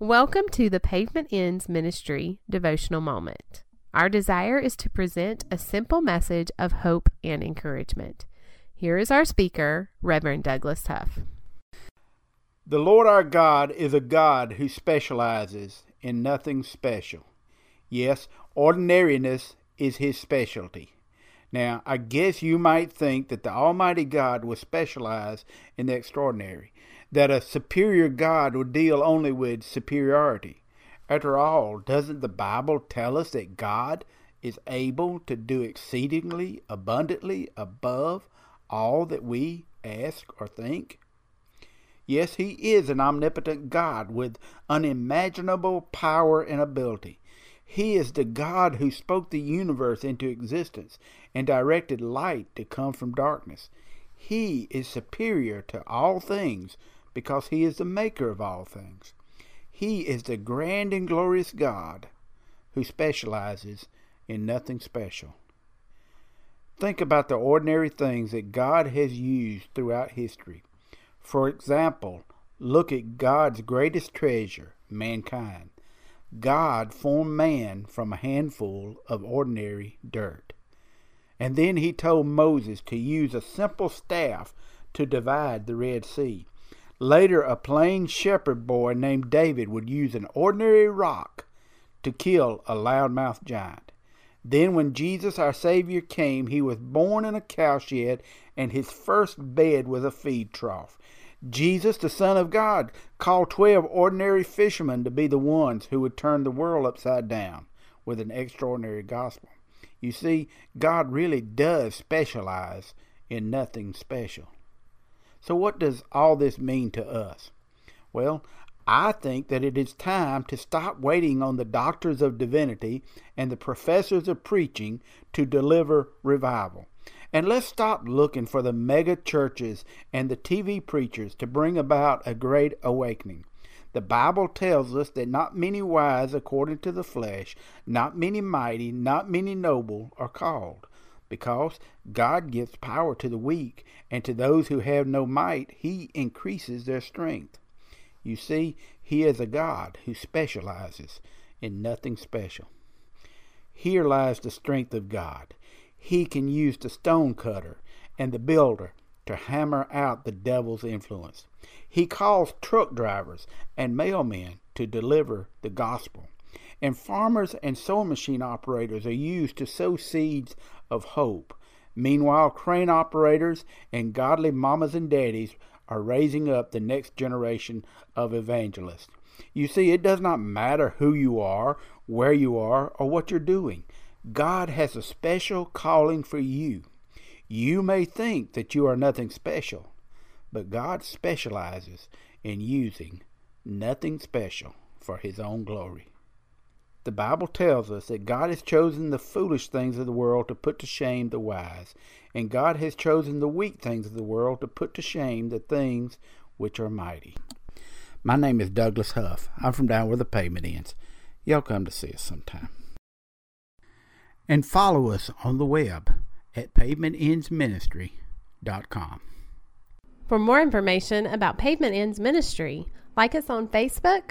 Welcome to the Pavement Ends Ministry devotional moment. Our desire is to present a simple message of hope and encouragement. Here is our speaker, Reverend Douglas Huff. The Lord our God is a God who specializes in nothing special. Yes, ordinariness is his specialty. Now, I guess you might think that the Almighty God would specialize in the extraordinary, that a superior God would deal only with superiority. After all, doesn't the Bible tell us that God is able to do exceedingly abundantly above all that we ask or think? Yes, He is an omnipotent God with unimaginable power and ability. He is the God who spoke the universe into existence and directed light to come from darkness. He is superior to all things because He is the maker of all things. He is the grand and glorious God who specializes in nothing special. Think about the ordinary things that God has used throughout history. For example, look at God's greatest treasure, mankind. God formed man from a handful of ordinary dirt. And then he told Moses to use a simple staff to divide the Red Sea. Later, a plain shepherd boy named David would use an ordinary rock to kill a loudmouthed giant. Then, when Jesus our Savior came, he was born in a cowshed, and his first bed was a feed trough. Jesus, the Son of God, called twelve ordinary fishermen to be the ones who would turn the world upside down with an extraordinary gospel. You see, God really does specialize in nothing special. So, what does all this mean to us? Well, I think that it is time to stop waiting on the doctors of divinity and the professors of preaching to deliver revival. And let's stop looking for the mega churches and the TV preachers to bring about a great awakening. The Bible tells us that not many wise according to the flesh, not many mighty, not many noble are called, because God gives power to the weak, and to those who have no might, He increases their strength. You see, He is a God who specializes in nothing special. Here lies the strength of God he can use the stone cutter and the builder to hammer out the devil's influence. He calls truck drivers and mailmen to deliver the gospel. And farmers and sewing machine operators are used to sow seeds of hope. Meanwhile, crane operators and godly mamas and daddies are raising up the next generation of evangelists. You see, it does not matter who you are, where you are, or what you're doing. God has a special calling for you. You may think that you are nothing special, but God specializes in using nothing special for His own glory. The Bible tells us that God has chosen the foolish things of the world to put to shame the wise, and God has chosen the weak things of the world to put to shame the things which are mighty. My name is Douglas Huff. I'm from down where the pavement ends. Y'all come to see us sometime and follow us on the web at pavementendsministry.com. For more information about Pavement Ends Ministry, like us on Facebook